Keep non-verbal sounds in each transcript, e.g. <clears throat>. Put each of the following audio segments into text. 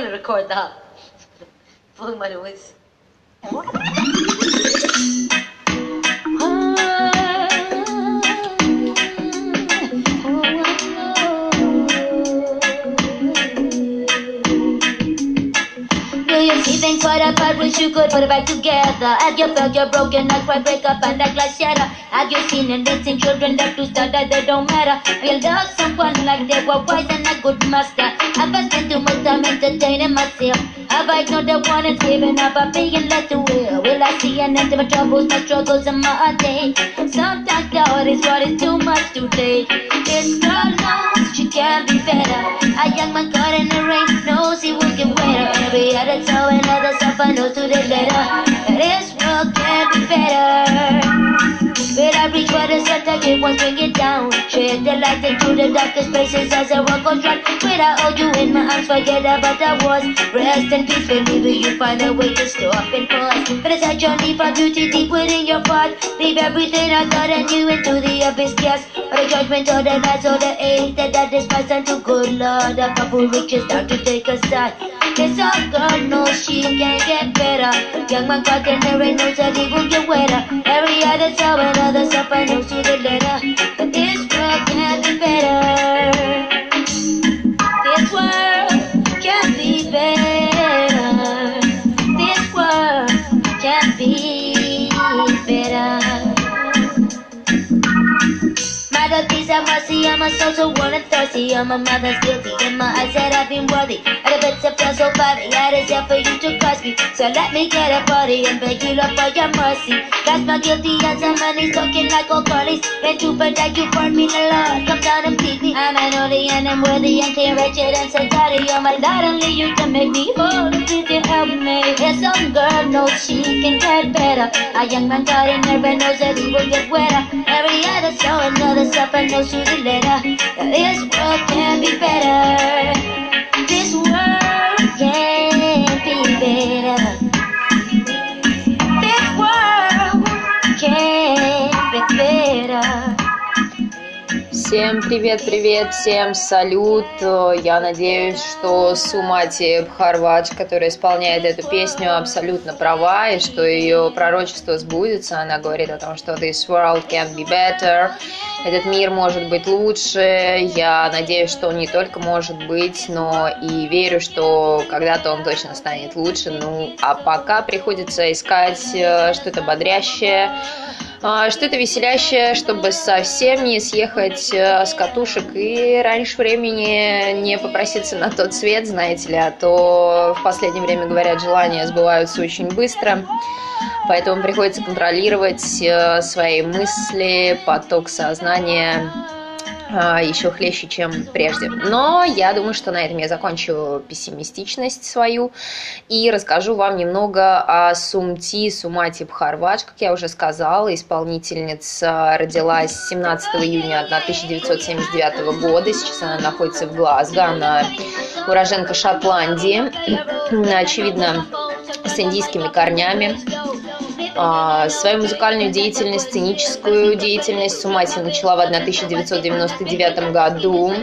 going to record that. Pulling my nose. Wish you could put it back together. Have you felt you're broken? Not quite break up and that glass shatter. Have you seen and dancing children that to start that they don't matter? Feel love someone like they were wise and a good master. Have I spent too much time entertaining myself? Have I ignored the one that's giving up? I'm being led to will. Will I see an end to my troubles, my struggles, and my day? Sometimes doubt is what is too much today. It's girl knows she can be better. A young man caught in the rain knows he will get wetter. Every other toe and other suffer knows to the letter. This world can be better. I reach for the touch it once, bring it down? Shed the light into the darkest places as the world goes round. Will I hold you in my arms, forget about the wars? Rest in peace, baby, you find a way to stop and pause. But it's a journey for beauty deep within your heart. Leave everything I thought and you into the abyss, yes. Or the judgment or the lies or the hate that I despise unto good Lord. A couple reaches down to take a side. This old girl knows she can get better. Young man in the rain knows that he will get wetter. Every other toe and other suffer knows to the letter. But this world can be better. I'm a soul so worn and thirsty. I'm a mother's guilty. In my eyes said I've been worthy. And the bits of feel so funny. I deserve for you to curse me. So let me get a body and beg you for your mercy. That's my guilty as a man is talking like old girlies. And to protect you for me, the Lord, come down and please me. I'm an only and I'm worthy and clean, wretched and so tired. You're oh my Lord, only you can make me whole. Please you help me. Yes, some girl knows she can get better. A young man her and knows that he will get wetter. Every other soul another suffer knows to the letter. This world can be better. This world can be better. Всем привет-привет, всем салют. Я надеюсь, что Сумати Бхарвач, которая исполняет эту песню, абсолютно права, и что ее пророчество сбудется. Она говорит о том, что this world can be better. Этот мир может быть лучше. Я надеюсь, что он не только может быть, но и верю, что когда-то он точно станет лучше. Ну, а пока приходится искать э, что-то бодрящее, что-то веселящее, чтобы совсем не съехать э, с катушек и раньше времени не попроситься на тот свет, знаете ли, а то в последнее время, говорят, желания сбываются очень быстро. Поэтому приходится контролировать э, свои мысли, поток сознания а, еще хлеще, чем прежде. Но я думаю, что на этом я закончу пессимистичность свою и расскажу вам немного о Сумти Сумати Бхарвач. Как я уже сказала, исполнительница родилась 17 июня 1979 года. Сейчас она находится в Глазго. Она уроженка Шотландии. Очевидно, с индийскими корнями. А, свою музыкальную деятельность, сценическую деятельность Сумати начала в 1999 году.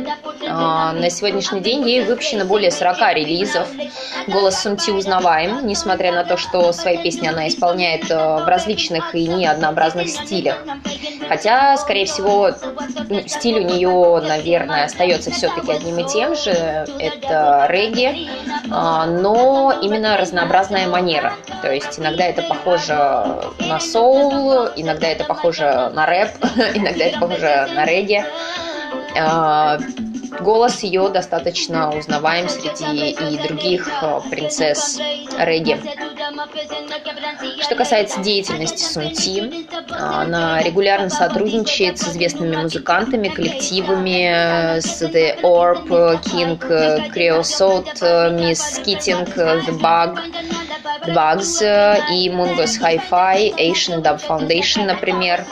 А, на сегодняшний день ей выпущено более 40 релизов. Голос Сумти узнаваем, несмотря на то, что свои песни она исполняет э, в различных и неоднообразных стилях. Хотя, скорее всего, стиль у нее, наверное, остается все-таки одним и тем же. Это регги, а, но именно разнообразная манера. То есть иногда это похоже на соул, иногда это похоже на рэп, <laughs> иногда это похоже на регги. А, голос ее достаточно узнаваем среди и других э, принцесс регги. Что касается деятельности Сунти, она регулярно сотрудничает с известными музыкантами, коллективами, с The Orb, King Creosote, Miss Keating, The Bug, Bugs и Mungos Hi-Fi, Asian Dub Foundation, например.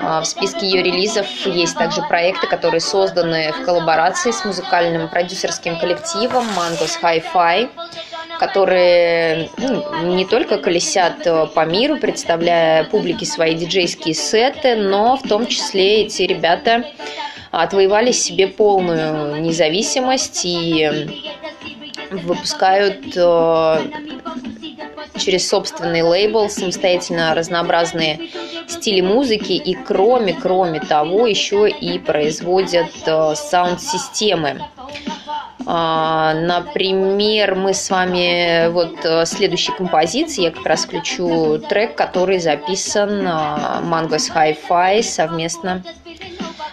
А, в списке ее релизов есть также проекты, которые созданы в коллаборации с музыкальным продюсерским коллективом Mangos Hi-Fi, которые ну, не только колесят э, по миру, представляя публике свои диджейские сеты, но в том числе эти ребята отвоевали себе полную независимость и выпускают э, через собственный лейбл самостоятельно разнообразные стили музыки и кроме, кроме того, еще и производят э, саунд-системы. А, например, мы с вами вот э, следующей композиции, я как раз включу трек, который записан Mangos Hi-Fi совместно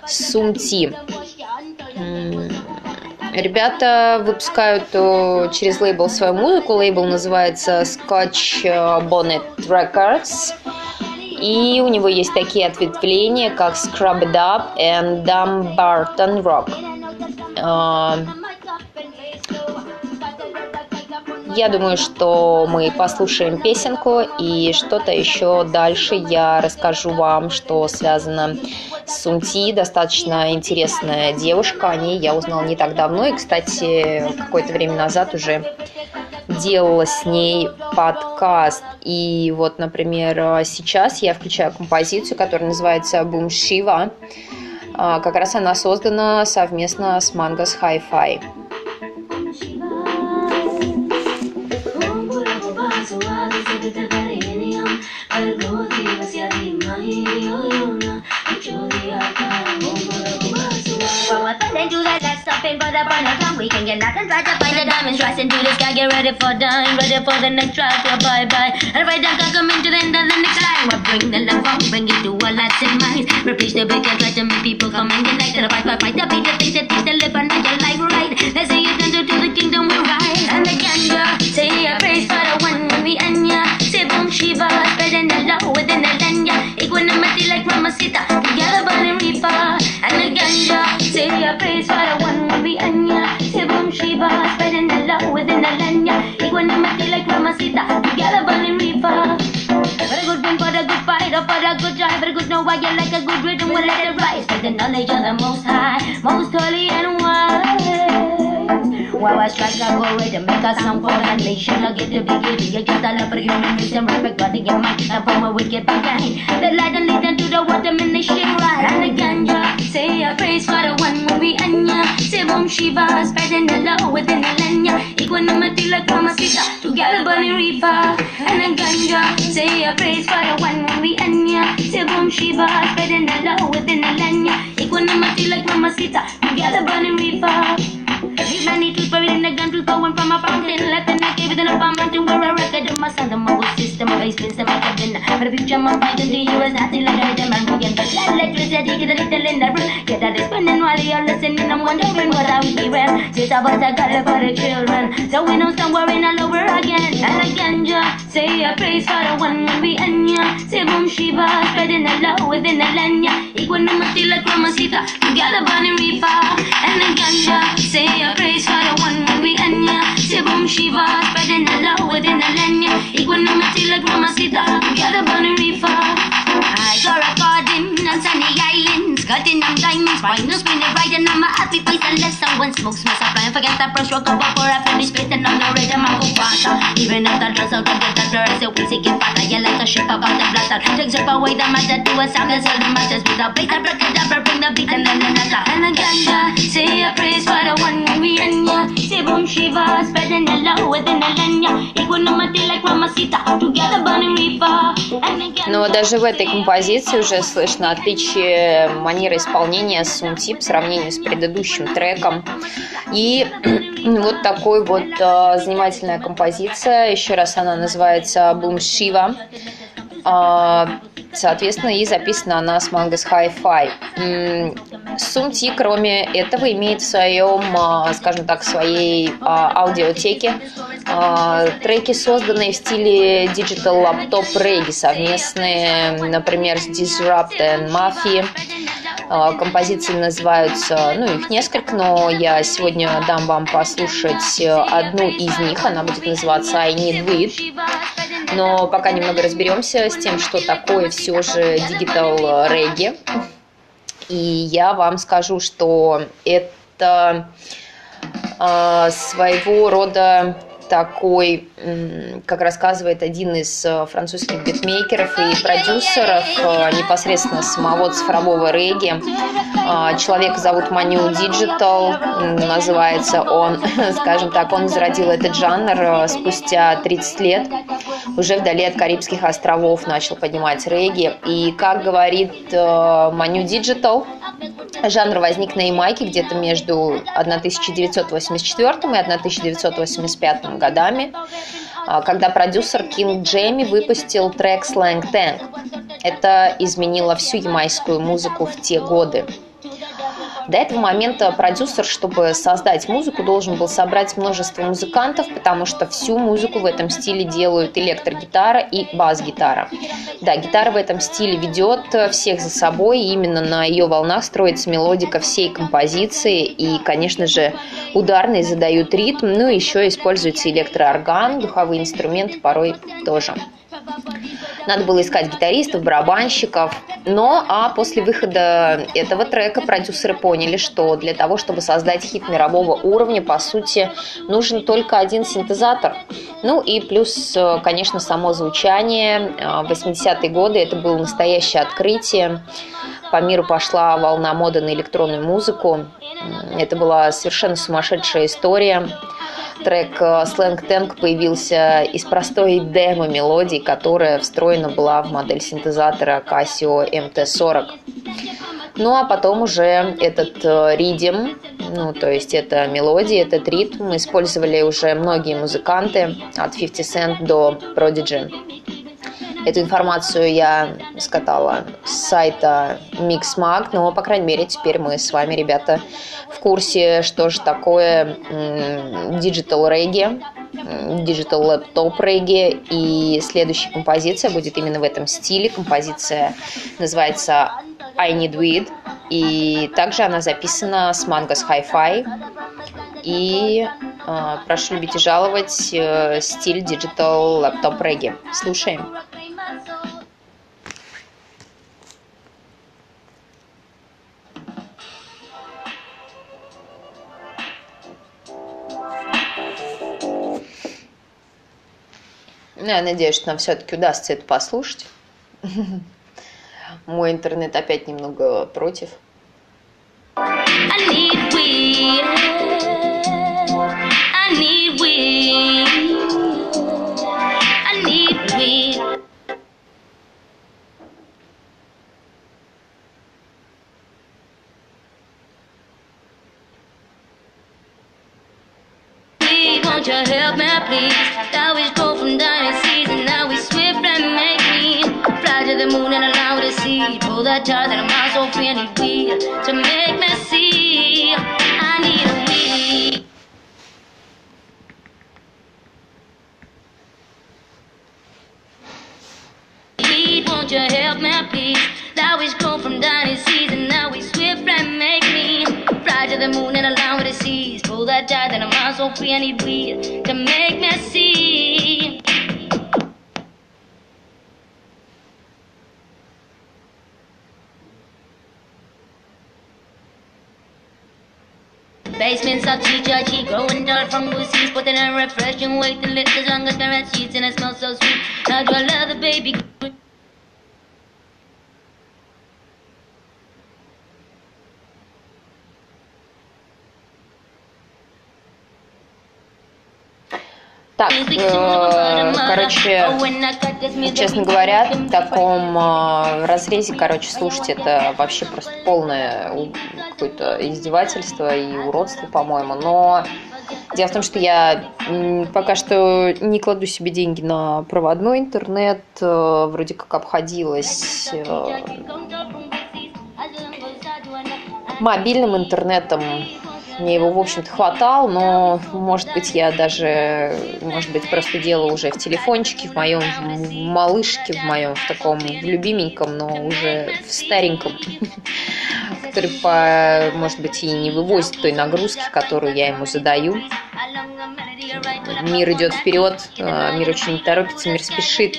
с Сумти. Ребята выпускают э, через лейбл свою музыку. Лейбл называется Scotch Bonnet Records. И у него есть такие ответвления, как Scrub It Up и Dumbarton Rock. А, я думаю, что мы послушаем песенку и что-то еще дальше я расскажу вам, что связано с Сунти. Достаточно интересная девушка. О ней я узнала не так давно. И, кстати, какое-то время назад уже делала с ней подкаст. И вот, например, сейчас я включаю композицию, которая называется «Бум Шива». А, как раз она создана совместно с Mangos Hi-Fi. can do that, that's stopping for the final time. We can get lost and try to find the diamonds, rising to the sky, get ready for dying, ready for the next track, oh bye bye. And right down, come into the end of the next neckline. We'll bring the love home, bring it to our that's in mind. Replace the big and try to make people come and connect, and fight, fight, fight, the A ready to make a song for the nation. I get the big you get all up for human mission. Respect body and mind, and from a wicked behind. The light and lead them to the water, nation right. And the ganja, say a praise for the one when we anya. Say boom Shiva, spreading the love within the land. Equanimity like Mamacita, together burning reefer. And the ganja, say a praise for the one when we anya. Say boom Shiva, spreading the love within the land. Equanimity like Mamacita, together burning reefer. These many truths buried in the gun going from a fountain and I gave it in a bomb mountain where I record of my son. The mobile system, base spins and my cabin. For the future, my fight into you is nothing like a rhythm I'm moving but let electricity get a little in the room Get that is spinning while you're listening. I'm wondering what I would be real Since I was a girl for the children. So we know some worrying all over again. And again, just say a praise for the one when we end ya. Say boom Shiva, spreading the love within the land ya. Equanimity like Mamacita, together burning reefer And again, just say a praise for the one I saw a card in on sunny islands, cutting them diamonds, fine no spinning right and I'm a happy face unless someone smokes my supply and forget that brush rock up for I finish spitting on the rhythm I go faster. Even if the dress out of the doctor I say we see get fatter, yeah like a ship about the blaster. Take zip away the matter to a sound and sell the masters without bass, I break it up, bring the beat and then another. And the ganja, say a praise for the one when we end ya. Say boom Shiva, spreading the love within the land ya. Equanimity like Mamacita, together burning reefer. And the ganja. Но даже в этой композиции уже слышно отличие манеры исполнения Сунти по сравнению с предыдущим треком. И <clears throat> вот такой вот э, занимательная композиция. Еще раз она называется Boom Shiva. Э, соответственно, и записана она с Mangos Hi-Fi. Сунти, кроме этого, имеет в своем, э, скажем так, своей э, аудиотеке э, треки, созданные в стиле Digital Laptop Reggae, совместные, например, с Disrupt and Mafia. Э, Композиции называются, ну, их несколько, но я сегодня дам вам послушать э, одну из них. Она будет называться I Need Weed. Но пока немного разберемся с тем, что такое все же Digital Reggae. И я вам скажу, что это э, своего рода такой, как рассказывает один из э, французских битмейкеров и продюсеров э, непосредственно самого цифрового регги. А, человека зовут Manu Digital, называется он, <laughs> скажем так, он зародил этот жанр э, спустя 30 лет, уже вдали от Карибских островов начал поднимать регги. И, как говорит Manu Digital, жанр возник на Ямайке где-то между 1984 и 1985 годами, а, когда продюсер Кинг Джейми выпустил трек Slang Tank. Это изменило всю ямайскую музыку в те годы. До этого момента продюсер, чтобы создать музыку, должен был собрать множество музыкантов, потому что всю музыку в этом стиле делают электрогитара и бас-гитара. Да, гитара в этом стиле ведет всех за собой, и именно на ее волнах строится мелодика всей композиции, и, конечно же, ударные задают ритм, ну и еще используется электроорган, духовые инструменты порой тоже. Надо было искать гитаристов, барабанщиков. Но а после выхода этого трека продюсеры поняли, что для того, чтобы создать хит мирового уровня, по сути, нужен только один синтезатор. Ну и плюс, конечно, само звучание. 80-е годы это было настоящее открытие. По миру пошла волна моды на электронную музыку. Это была совершенно сумасшедшая история трек э, Slang Tank появился из простой демо-мелодии, которая встроена была в модель синтезатора Casio MT-40. Ну а потом уже этот э, ридим, ну то есть это мелодия, этот ритм использовали уже многие музыканты от 50 Cent до Prodigy. Эту информацию я скатала с сайта Mixmag, но, по крайней мере, теперь мы с вами, ребята, в курсе, что же такое Digital Reggae, Digital Laptop Reggae, и следующая композиция будет именно в этом стиле. Композиция называется I Need Weed, и также она записана с Mango's Hi-Fi. И э, прошу любить и жаловать э, стиль Digital Laptop Reggae. Слушаем. Ну, я надеюсь, что нам все-таки удастся это послушать. Мой интернет опять немного против. I Help me, please? Now we go from dying season, now we swift and make me fly to the moon and allow the sea. Pull that jar that I'm so I need to make please. Told that guy then I'm so free, I need weed to make me see. Basements of teacher, she growing tall from pussies, but then I refresh and wait till it's the longest carrot sheets, and it smells so sweet. How do I love the baby? Короче, честно говоря, в таком э, разрезе, короче, слушать это вообще просто полное какое-то издевательство и уродство, по-моему. Но дело в том, что я пока что не кладу себе деньги на проводной интернет, э, вроде как обходилась мобильным интернетом мне его, в общем-то, хватал, но, может быть, я даже, может быть, просто делала уже в телефончике, в моем в малышке, в моем в таком любименьком, но уже в стареньком, <laughs> который, по, может быть, и не вывозит той нагрузки, которую я ему задаю. Мир идет вперед, э, мир очень торопится, мир спешит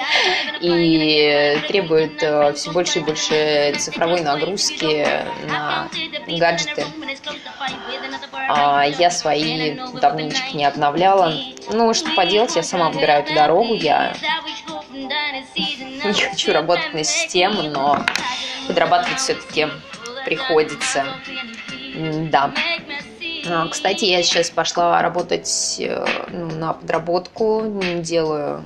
<laughs> и требует э, все больше и больше цифровой нагрузки на гаджеты. А я свои давненечко не обновляла. Ну, что поделать, я сама выбираю эту дорогу, я <laughs> не хочу работать на систему, но подрабатывать все-таки приходится. Да. А, кстати, я сейчас пошла работать э, ну, на подработку, делаю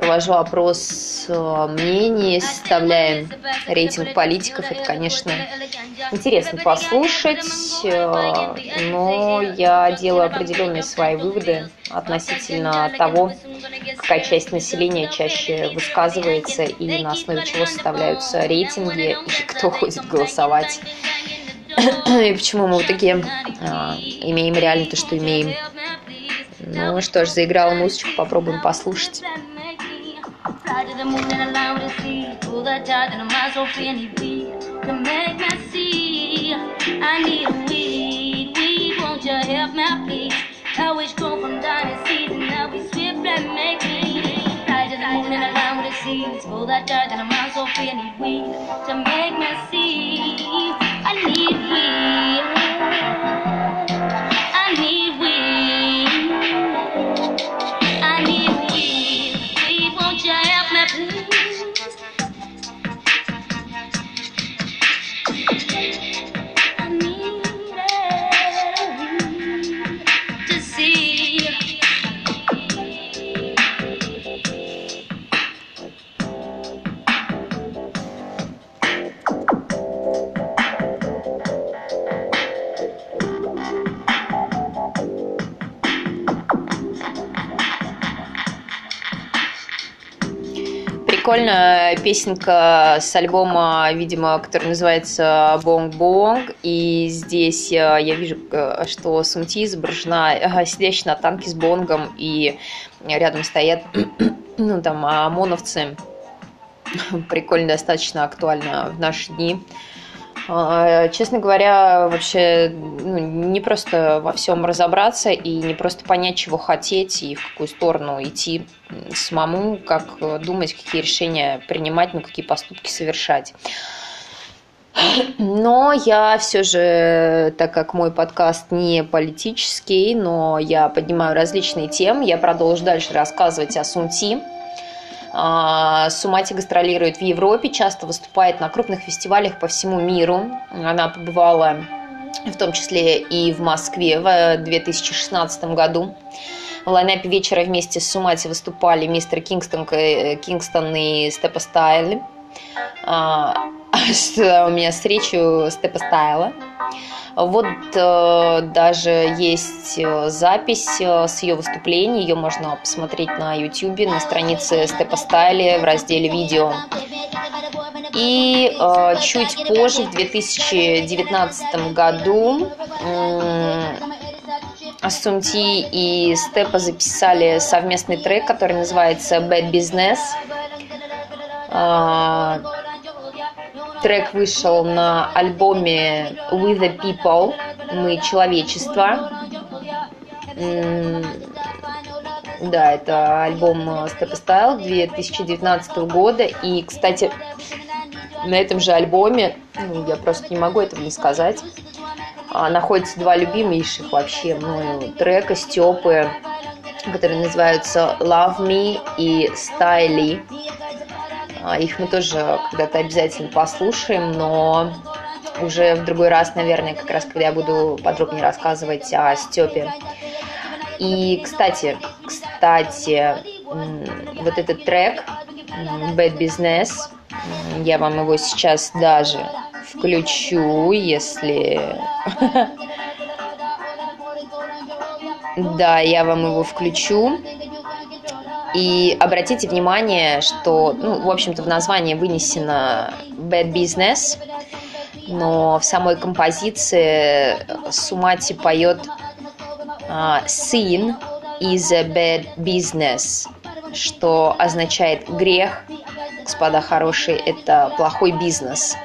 провожу опрос э, мнений, составляем рейтинг политиков. Это, конечно, интересно послушать, э, но я делаю определенные свои выводы относительно того, какая часть населения чаще высказывается и на основе чего составляются рейтинги и <laughs> кто ходит голосовать. <clears throat> И почему мы в итоге э, имеем реально то, что имеем. Ну что ж, заиграла музычку, попробуем послушать. Fly to the moon and align with the sea. Pull that tide and I'm so free and weed to make me see. I need a weed, weed, won't you help me please? I wish grow from dying seeds and now we swift and make me. Fly to the moon and align with the seas. Pull that tide and I'm so free and weed to make me see. I need weed. Прикольная песенка с альбома, видимо, который называется «Бонг Бонг». И здесь э, я вижу, э, что Сумти изображена э, сидящей на танке с бонгом, и рядом стоят <clears throat> ну, там, ОМОНовцы. Прикольно, достаточно актуально в наши дни. А, честно говоря, вообще ну, не просто во всем разобраться и не просто понять, чего хотеть и в какую сторону идти самому, как думать, какие решения принимать, ну, какие поступки совершать. Но я все же, так как мой подкаст не политический, но я поднимаю различные темы, я продолжу дальше рассказывать о Сунти, Сумати гастролирует в Европе, часто выступает на крупных фестивалях по всему миру. Она побывала в том числе и в Москве в 2016 году. В лайнапе вечера вместе с Сумати выступали мистер Кингстон, э, Кингстон и Степа Стайл. А, <laughs> у меня встречу Степа Стайла. Вот э, даже есть э, запись э, с ее выступления, ее можно посмотреть на YouTube, на странице Степа Стайли в разделе «Видео». И э, чуть позже, в 2019 году, Асумти и Степа записали совместный трек, который называется «Bad Business». Э, Трек вышел на альбоме We the People, Мы человечество. Да, это альбом Step Style 2019 года. И, кстати, на этом же альбоме, ну, я просто не могу этого не сказать, а, находятся два любимейших вообще мною трека Степы, которые называются Love Me и Styly. А, их мы тоже когда-то обязательно послушаем, но уже в другой раз, наверное, как раз когда я буду подробнее рассказывать о Степе. И, кстати, кстати, вот этот трек Bad Business, я вам его сейчас даже включу, если... <laughs> Да, я вам его включу. И обратите внимание, что, ну, в общем-то, в названии вынесено Bad Business, но в самой композиции Сумати поет uh, Sin is a bad business, что означает грех, господа хорошие, это плохой бизнес.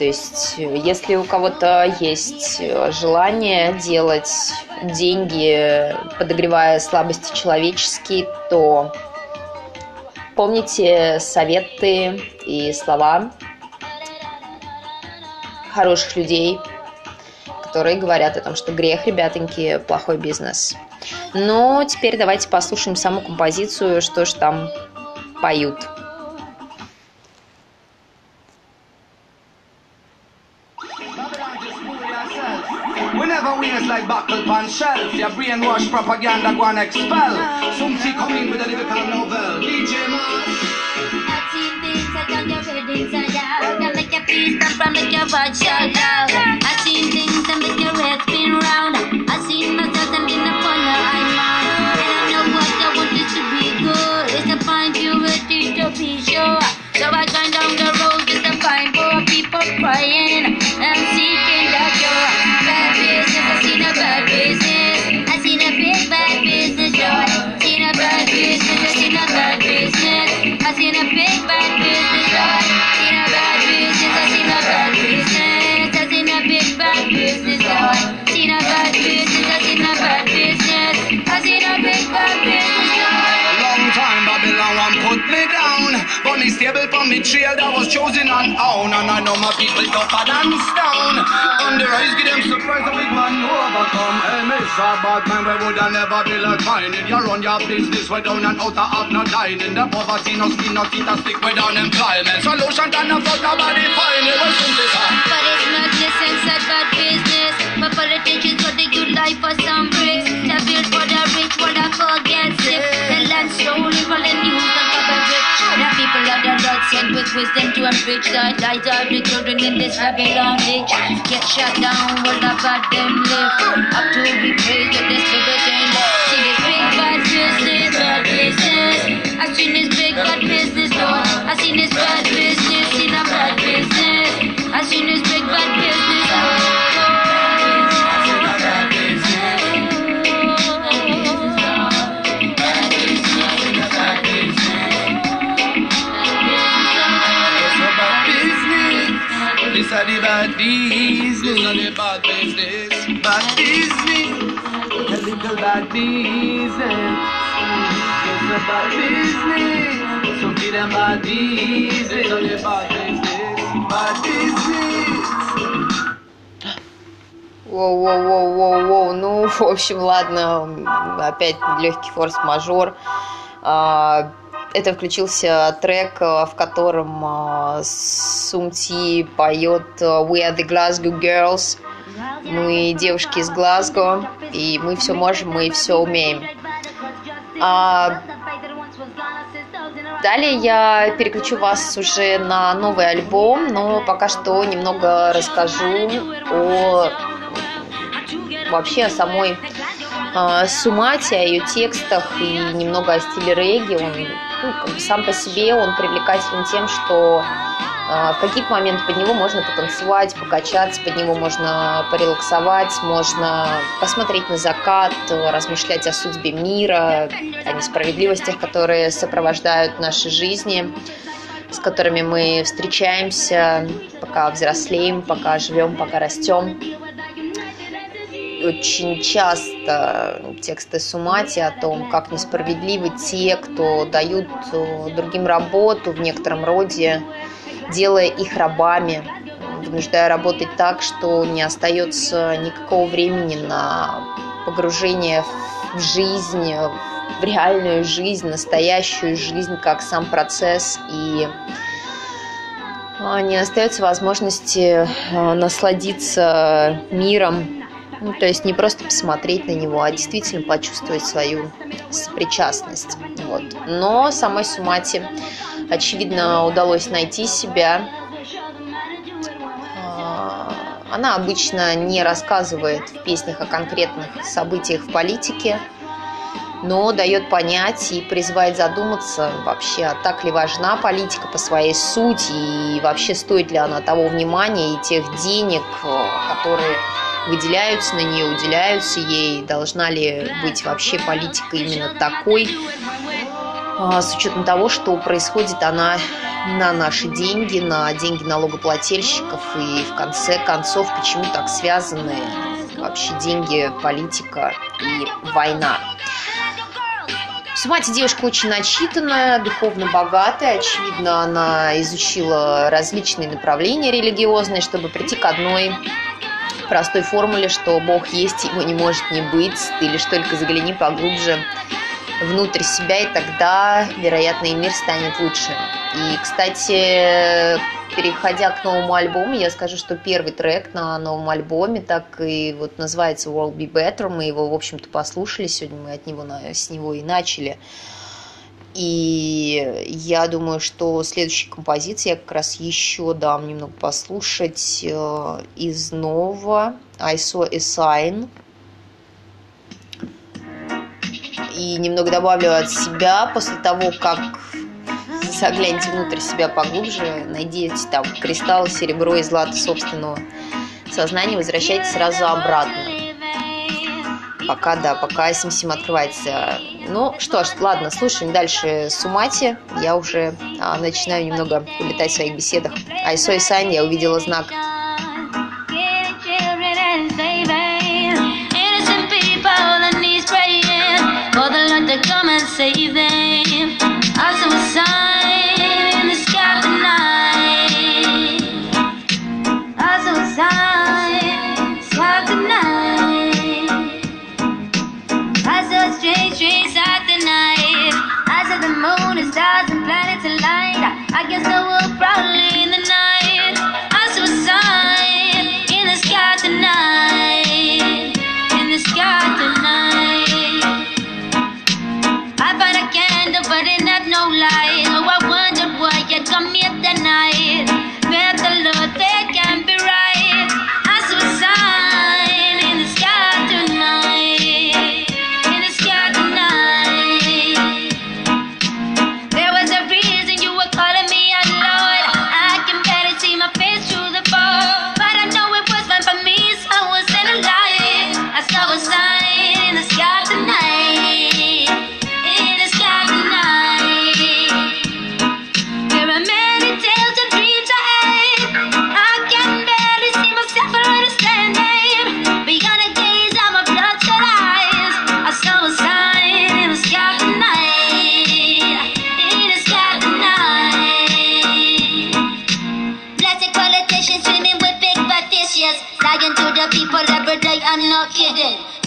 То есть, если у кого-то есть желание делать деньги, подогревая слабости человеческие, то помните советы и слова хороших людей, которые говорят о том, что грех, ребятоньки, плохой бизнес. Но теперь давайте послушаем саму композицию, что ж там поют. buckle pan shelf. Your brainwash propaganda go and expel. Soon she come in with a lyrical novel. DJ Mars. I've seen things I done your readings I Gotta make your peace come from like your vagina. Know my people tougher than stone. On the rise, give them surprise, a big man overcome. Hey, bad man, we would have never be like mine. You run your business, we down and out of no dining. The poverty, no skin, no teeth, stick without employment. Solution can have fuck nobody find it. Well, soon this time. But it's not the sense of bad business. But politicians wisdom to enrich the lives of the children in this Babylon ditch. Get shut down, all about them live. Up to be praised of the spirit and See this big Bad business. So give them are the bad business. Bad business. Воу-воу-воу-воу-воу. Ну, в общем, ладно, опять легкий форс-мажор. А, Это включился трек, а, в котором а, Сумти поет We are the Glasgow Girls. Мы девушки из Глазго, и мы все можем, мы все умеем. Далее я переключу вас уже на новый альбом, но пока что немного расскажу о вообще о самой э, Сумате, о ее текстах и немного о стиле регги. Он ну, как бы сам по себе он привлекателен тем, что в какие-то моменты под него можно потанцевать, покачаться, под него можно порелаксовать, можно посмотреть на закат, размышлять о судьбе мира, о несправедливостях, которые сопровождают наши жизни с которыми мы встречаемся, пока взрослеем, пока живем, пока растем. Очень часто тексты Сумати о том, как несправедливы те, кто дают э, другим работу в некотором роде, делая их рабами, вынуждая работать так, что не остается никакого времени на погружение в жизнь, в реальную жизнь, настоящую жизнь, как сам процесс, и не остается возможности э, насладиться миром, ну, то есть не просто посмотреть на него, а действительно почувствовать свою сопричастность. Вот. Но самой Сумати, очевидно, удалось найти себя. А, она обычно не рассказывает в песнях о конкретных событиях в политике, но дает понять и призывает задуматься вообще, а так ли важна политика по своей сути, и вообще стоит ли она того внимания и тех денег, которые выделяются на нее, уделяются ей, должна ли быть вообще политика именно такой, с учетом того, что происходит она на наши деньги, на деньги налогоплательщиков, и в конце концов, почему так связаны вообще деньги, политика и война. Мать девушка очень начитанная, духовно богатая. Очевидно, она изучила различные направления религиозные, чтобы прийти к одной простой формуле, что Бог есть, его не может не быть. Ты лишь только загляни поглубже внутрь себя, и тогда, вероятно, и мир станет лучше. И, кстати, переходя к новому альбому, я скажу, что первый трек на новом альбоме так и вот называется World Be Better. Мы его, в общем-то, послушали. Сегодня мы от него, с него и начали. И я думаю, что следующая композиция я как раз еще дам немного послушать э, из нового I Saw a Sign. И немного добавлю от себя после того, как загляните внутрь себя поглубже, найдите там кристаллы, серебро и злато собственного сознания, возвращайтесь сразу обратно. Пока, да, пока Сим-Сим открывается. Ну что ж, ладно, слушаем дальше Сумати. Я уже а, начинаю немного улетать в своих беседах. Айсо и Сайн, я увидела знак. say that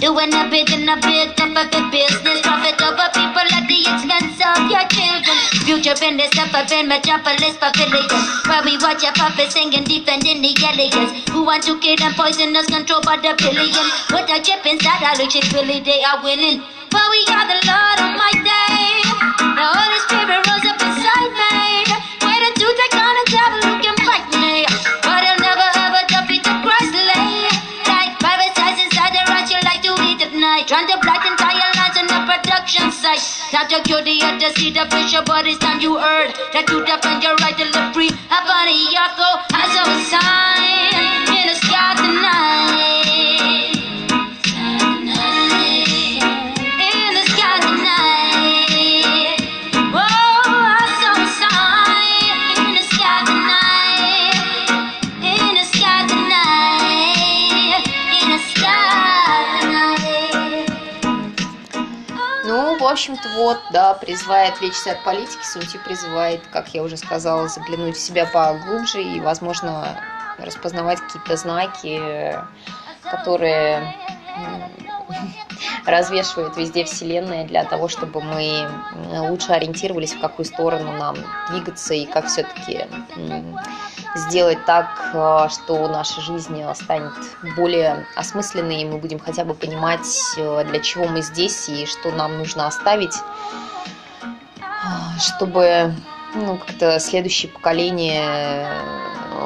Doing a bit and a bit up of the business. Profit over people at the expense of your children. Future in this suburban metropolis pavilion. Where we watch your puppets singing, defending the elegance. Who want to kill and poison us, controlled by the billion. What a chip inside our logic, really they are winning. But we are the Lord Almighty. The Holy Spirit rose up Now the cutie had to see the pressure, but it's time you heard that you defend your right to live free. Have body, Yako, soul, as a sign. Общем-то, вот, да, призывает отвлечься от политики, Сунти призывает, как я уже сказала, заглянуть в себя поглубже и, возможно, распознавать какие-то знаки, которые развешивает везде Вселенная для того, чтобы мы лучше ориентировались, в какую сторону нам двигаться и как все-таки сделать так, э, что наша жизнь станет более осмысленной, и мы будем хотя бы понимать, э, для чего мы здесь и что нам нужно оставить, чтобы ну, как-то следующее поколение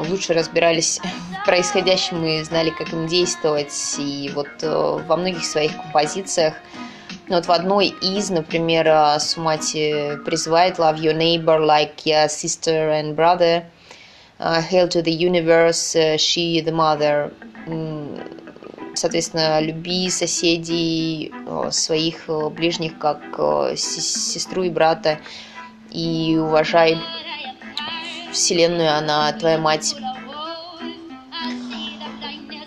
лучше разбирались в происходящем и знали, как им действовать. И вот э, во многих своих композициях, ну, вот в одной из, например, э, Сумати призывает Love your neighbor like your sister and brother. Uh, Hail to the universe, she the mother. Соответственно, люби соседей, э, своих э, ближних, как э, се- сестру и брата, и уважай Вселенную, она твоя мать.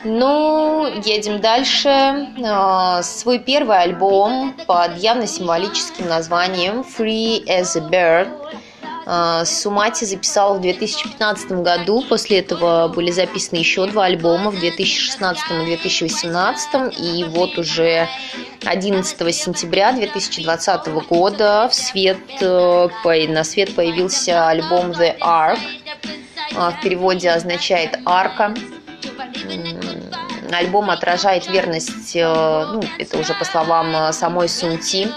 Ну, едем дальше. А, Свой первый альбом под явно символическим названием Free as a Bird Сумати записал в 2015 году, после этого были записаны еще два альбома в 2016 и 2018, и вот уже 11 сентября 2020 года в свет, э, на свет появился альбом The Ark, а, в переводе означает «арка». Альбом отражает верность, э, ну, это уже по словам э, самой Сунти, э,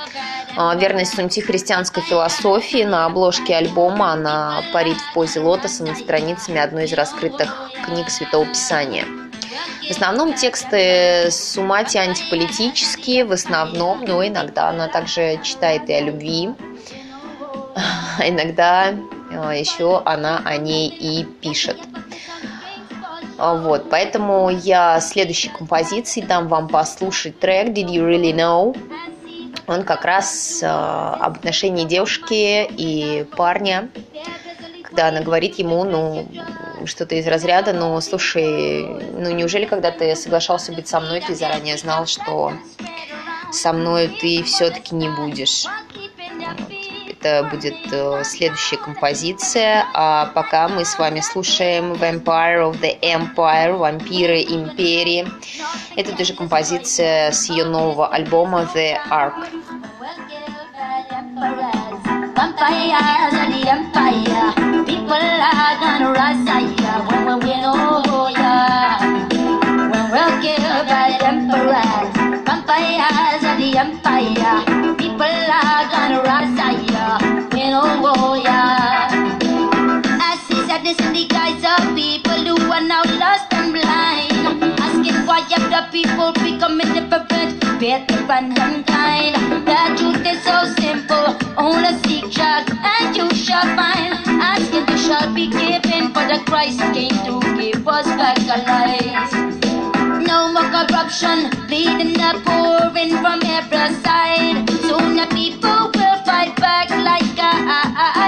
верность Сунти христианской философии. На обложке альбома она парит в позе лотоса над страницами одной из раскрытых книг Святого Писания. В основном тексты Сумати антиполитические, в основном, но иногда она также читает и о любви. А иногда еще она о ней и пишет. А, вот, поэтому я следующей композиции дам вам послушать трек Did You Really Know? Он как раз э, об отношении девушки и парня, когда она говорит ему, ну, что-то из разряда, ну, слушай, ну, неужели, когда ты соглашался быть со мной, ты заранее знал, что со мной ты все-таки не будешь? Это будет э, следующая композиция. А пока мы с вами слушаем Vampire of the Empire, Вампиры Империи. Это тоже композиция с ее нового альбома The Ark. Vampires of the empire, people are gonna rise. The people becoming different, better and unkind. The truth is so simple, only seek God and you shall find. Asking you shall be given, for the Christ came to give us back our lives. No more corruption, bleeding the poor in from every side. Soon the people will fight back like a I rise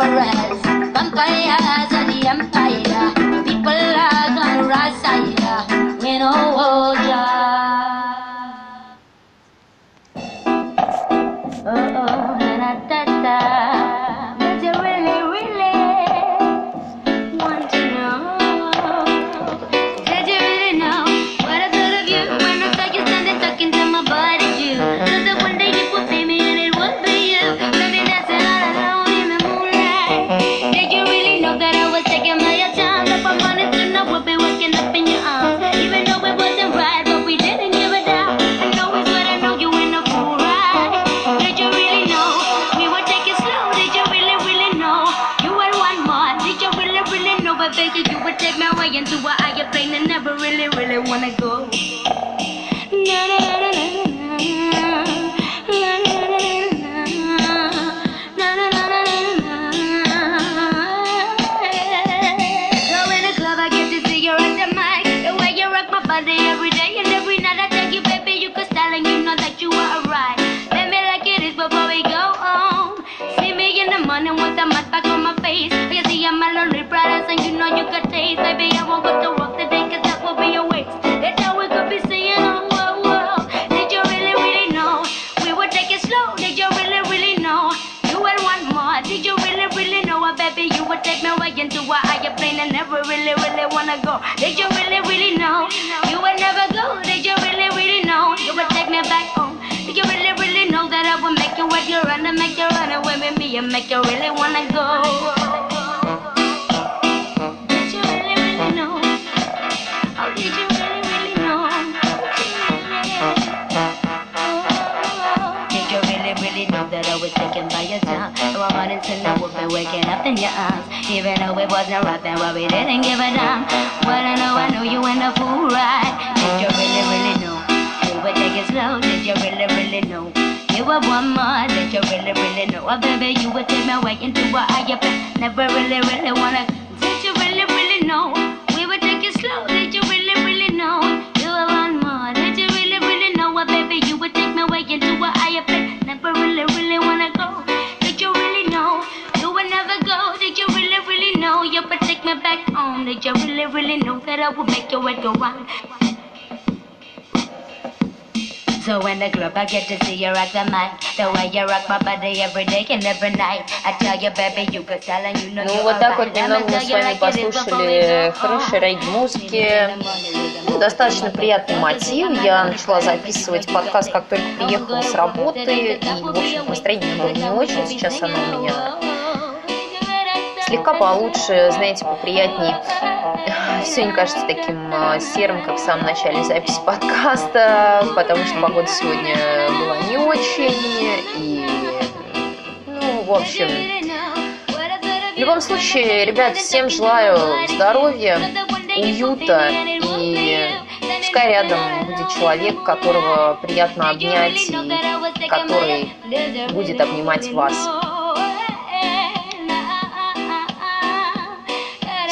Alright. why I you playing? I never really, really wanna go. Did you really, really know? You would never go. Did you really, really know? You would take me back home. Did you really, really know that I would make you what you run and make you run away with me and make you really wanna go? wanted to know if waking up in your arms. Even though it wasn't right, then well, we didn't give a damn. Well, I know I know you in a fool ride. Did you really, really know? You were it slow. Did you really, really know? You were one more. Did you really, really know? Oh, baby, you would take me way into a higher place. Never really, really wanna. Did you really, really know? We were taking slow. Did you really, really know? You were one more. Did you really, really know? Oh, baby, you would take me way into a higher place. Never really, really wanna. Know that I would make your head go round. So in the club I get to see you rock the mic The way you rock my body every day and every night I tell you baby you could tell and you know Ну, you вот так вот немного мы с you вами it послушали хорошей рейд-музыки. Ну, достаточно приятный мотив. Я начала записывать подкаст, как только приехала с работы. И, в общем, настроение было не очень. Сейчас оно у меня слегка получше, знаете, поприятней. <laughs> Все не кажется таким э, серым, как в самом начале записи подкаста, потому что погода сегодня была не очень. И, ну, в общем, в любом случае, ребят, всем желаю здоровья, уюта и пускай рядом будет человек, которого приятно обнять и который будет обнимать вас.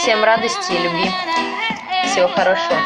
Всем радости и любви. Всего хорошего.